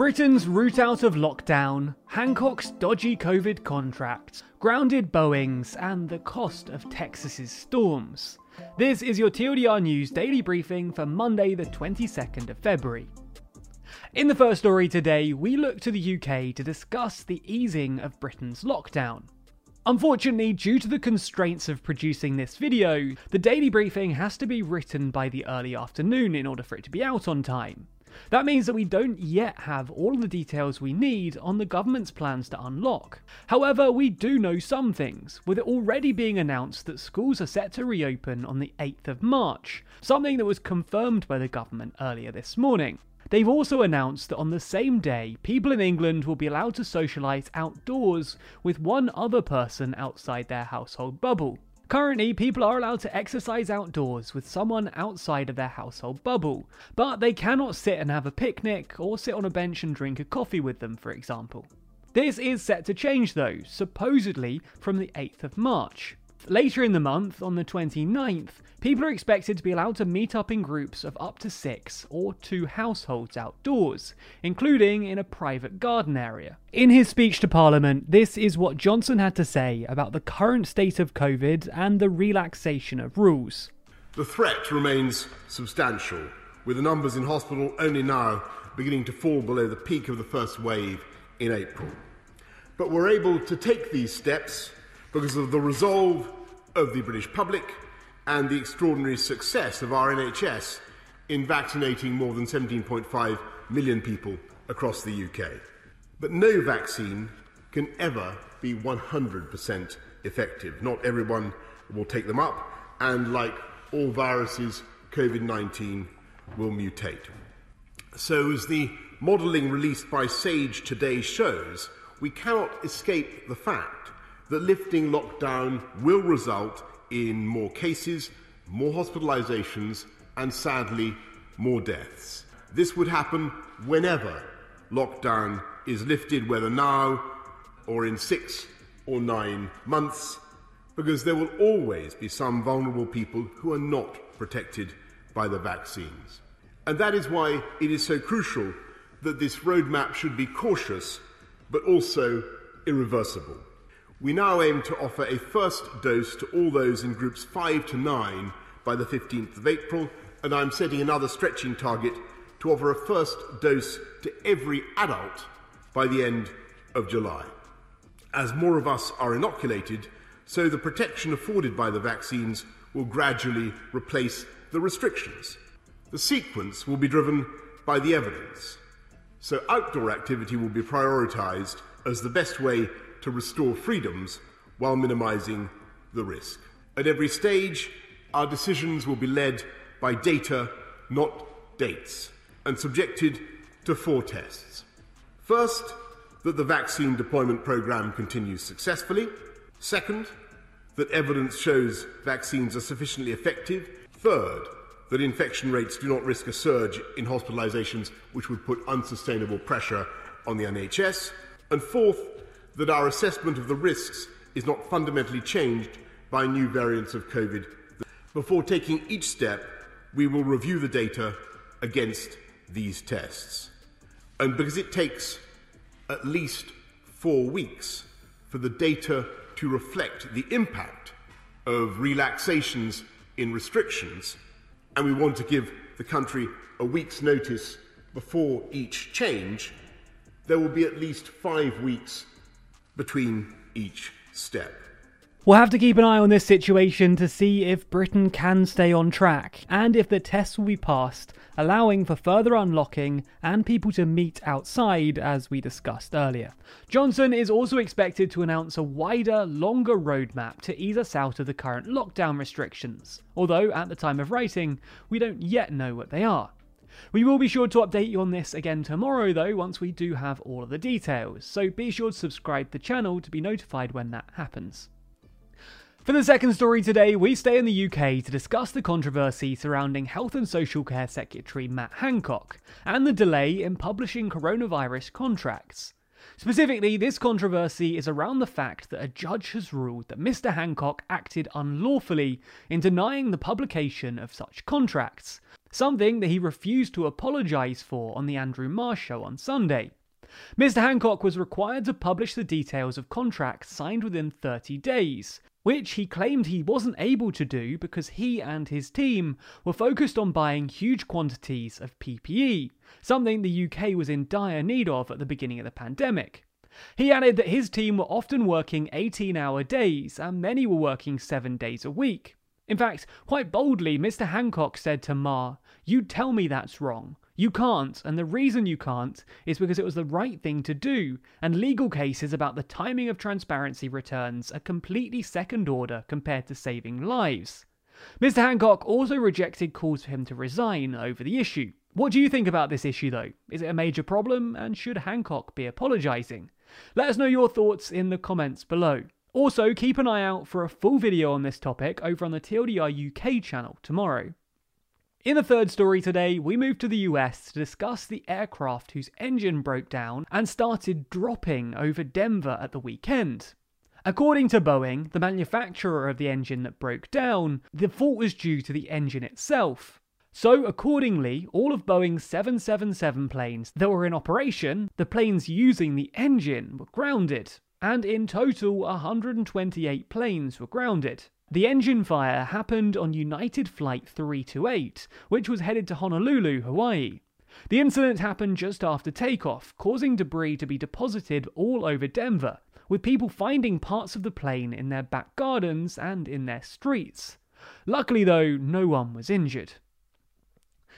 Britain's route out of lockdown, Hancock's dodgy COVID contracts, grounded Boeings, and the cost of Texas's storms. This is your TLDR News daily briefing for Monday, the 22nd of February. In the first story today, we look to the UK to discuss the easing of Britain's lockdown. Unfortunately, due to the constraints of producing this video, the daily briefing has to be written by the early afternoon in order for it to be out on time. That means that we don't yet have all the details we need on the government's plans to unlock. However, we do know some things, with it already being announced that schools are set to reopen on the 8th of March, something that was confirmed by the government earlier this morning. They've also announced that on the same day, people in England will be allowed to socialise outdoors with one other person outside their household bubble. Currently, people are allowed to exercise outdoors with someone outside of their household bubble, but they cannot sit and have a picnic or sit on a bench and drink a coffee with them, for example. This is set to change though, supposedly from the 8th of March. Later in the month, on the 29th, people are expected to be allowed to meet up in groups of up to six or two households outdoors, including in a private garden area. In his speech to Parliament, this is what Johnson had to say about the current state of COVID and the relaxation of rules. The threat remains substantial, with the numbers in hospital only now beginning to fall below the peak of the first wave in April. But we're able to take these steps because of the resolve of the British public and the extraordinary success of our NHS in vaccinating more than 17.5 million people across the UK. But no vaccine can ever be 100% effective. Not everyone will take them up, and like all viruses, COVID 19 will mutate. So, as the modelling released by SAGE today shows, we cannot escape the fact that lifting lockdown will result in more cases, more hospitalizations, and sadly, more deaths. This would happen whenever lockdown is lifted, whether now or in six or nine months, because there will always be some vulnerable people who are not protected by the vaccines. And that is why it is so crucial that this roadmap should be cautious but also irreversible. We now aim to offer a first dose to all those in groups 5 to 9 by the 15th of April, and I'm setting another stretching target to offer a first dose to every adult by the end of July. As more of us are inoculated, so the protection afforded by the vaccines will gradually replace the restrictions. The sequence will be driven by the evidence. So outdoor activity will be prioritised as the best way to restore freedoms while minimizing the risk. At every stage, our decisions will be led by data, not dates, and subjected to four tests. First, that the vaccine deployment programme continues successfully. Second, that evidence shows vaccines are sufficiently effective. Third, that infection rates do not risk a surge in hospitalisations which would put unsustainable pressure on the NHS. And fourth, that our assessment of the risks is not fundamentally changed by new variants of COVID. Before taking each step, we will review the data against these tests. And because it takes at least four weeks for the data to reflect the impact of relaxations in restrictions, and we want to give the country a week's notice before each change, there will be at least five weeks between each step. We'll have to keep an eye on this situation to see if Britain can stay on track and if the tests will be passed, allowing for further unlocking and people to meet outside, as we discussed earlier. Johnson is also expected to announce a wider, longer roadmap to ease us out of the current lockdown restrictions, although at the time of writing, we don't yet know what they are. We will be sure to update you on this again tomorrow though, once we do have all of the details, so be sure to subscribe to the channel to be notified when that happens. For the second story today, we stay in the UK to discuss the controversy surrounding Health and Social Care Secretary Matt Hancock and the delay in publishing coronavirus contracts. Specifically, this controversy is around the fact that a judge has ruled that Mr. Hancock acted unlawfully in denying the publication of such contracts. Something that he refused to apologise for on the Andrew Marr show on Sunday. Mr. Hancock was required to publish the details of contracts signed within 30 days, which he claimed he wasn't able to do because he and his team were focused on buying huge quantities of PPE, something the UK was in dire need of at the beginning of the pandemic. He added that his team were often working 18 hour days and many were working 7 days a week. In fact, quite boldly, Mr. Hancock said to Marr, You tell me that's wrong. You can't, and the reason you can't is because it was the right thing to do, and legal cases about the timing of transparency returns are completely second order compared to saving lives. Mr. Hancock also rejected calls for him to resign over the issue. What do you think about this issue, though? Is it a major problem, and should Hancock be apologising? Let us know your thoughts in the comments below. Also, keep an eye out for a full video on this topic over on the TLDR UK channel tomorrow. In the third story today, we move to the US to discuss the aircraft whose engine broke down and started dropping over Denver at the weekend. According to Boeing, the manufacturer of the engine that broke down, the fault was due to the engine itself. So, accordingly, all of Boeing's 777 planes that were in operation, the planes using the engine, were grounded. And in total, 128 planes were grounded. The engine fire happened on United Flight 328, which was headed to Honolulu, Hawaii. The incident happened just after takeoff, causing debris to be deposited all over Denver, with people finding parts of the plane in their back gardens and in their streets. Luckily, though, no one was injured.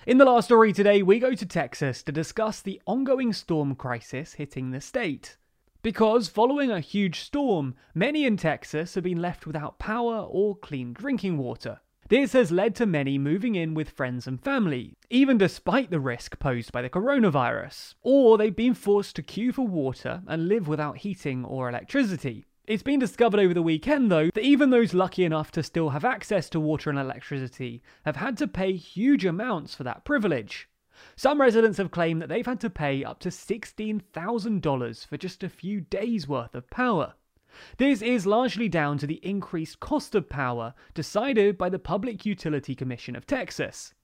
In the last story today, we go to Texas to discuss the ongoing storm crisis hitting the state. Because following a huge storm, many in Texas have been left without power or clean drinking water. This has led to many moving in with friends and family, even despite the risk posed by the coronavirus. Or they've been forced to queue for water and live without heating or electricity. It's been discovered over the weekend, though, that even those lucky enough to still have access to water and electricity have had to pay huge amounts for that privilege. Some residents have claimed that they've had to pay up to $16,000 for just a few days' worth of power. This is largely down to the increased cost of power decided by the Public Utility Commission of Texas.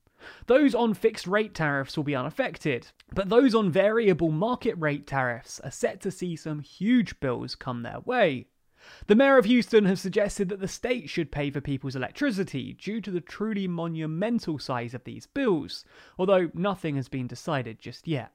Those on fixed rate tariffs will be unaffected, but those on variable market rate tariffs are set to see some huge bills come their way. The mayor of Houston has suggested that the state should pay for people's electricity due to the truly monumental size of these bills, although nothing has been decided just yet.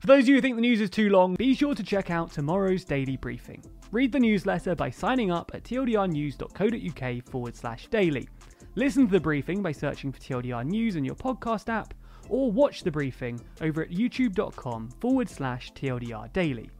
For those of you who think the news is too long, be sure to check out tomorrow's daily briefing. Read the newsletter by signing up at tldrnews.co.uk forward slash daily. Listen to the briefing by searching for TLDR News in your podcast app, or watch the briefing over at youtube.com forward slash TLDR daily.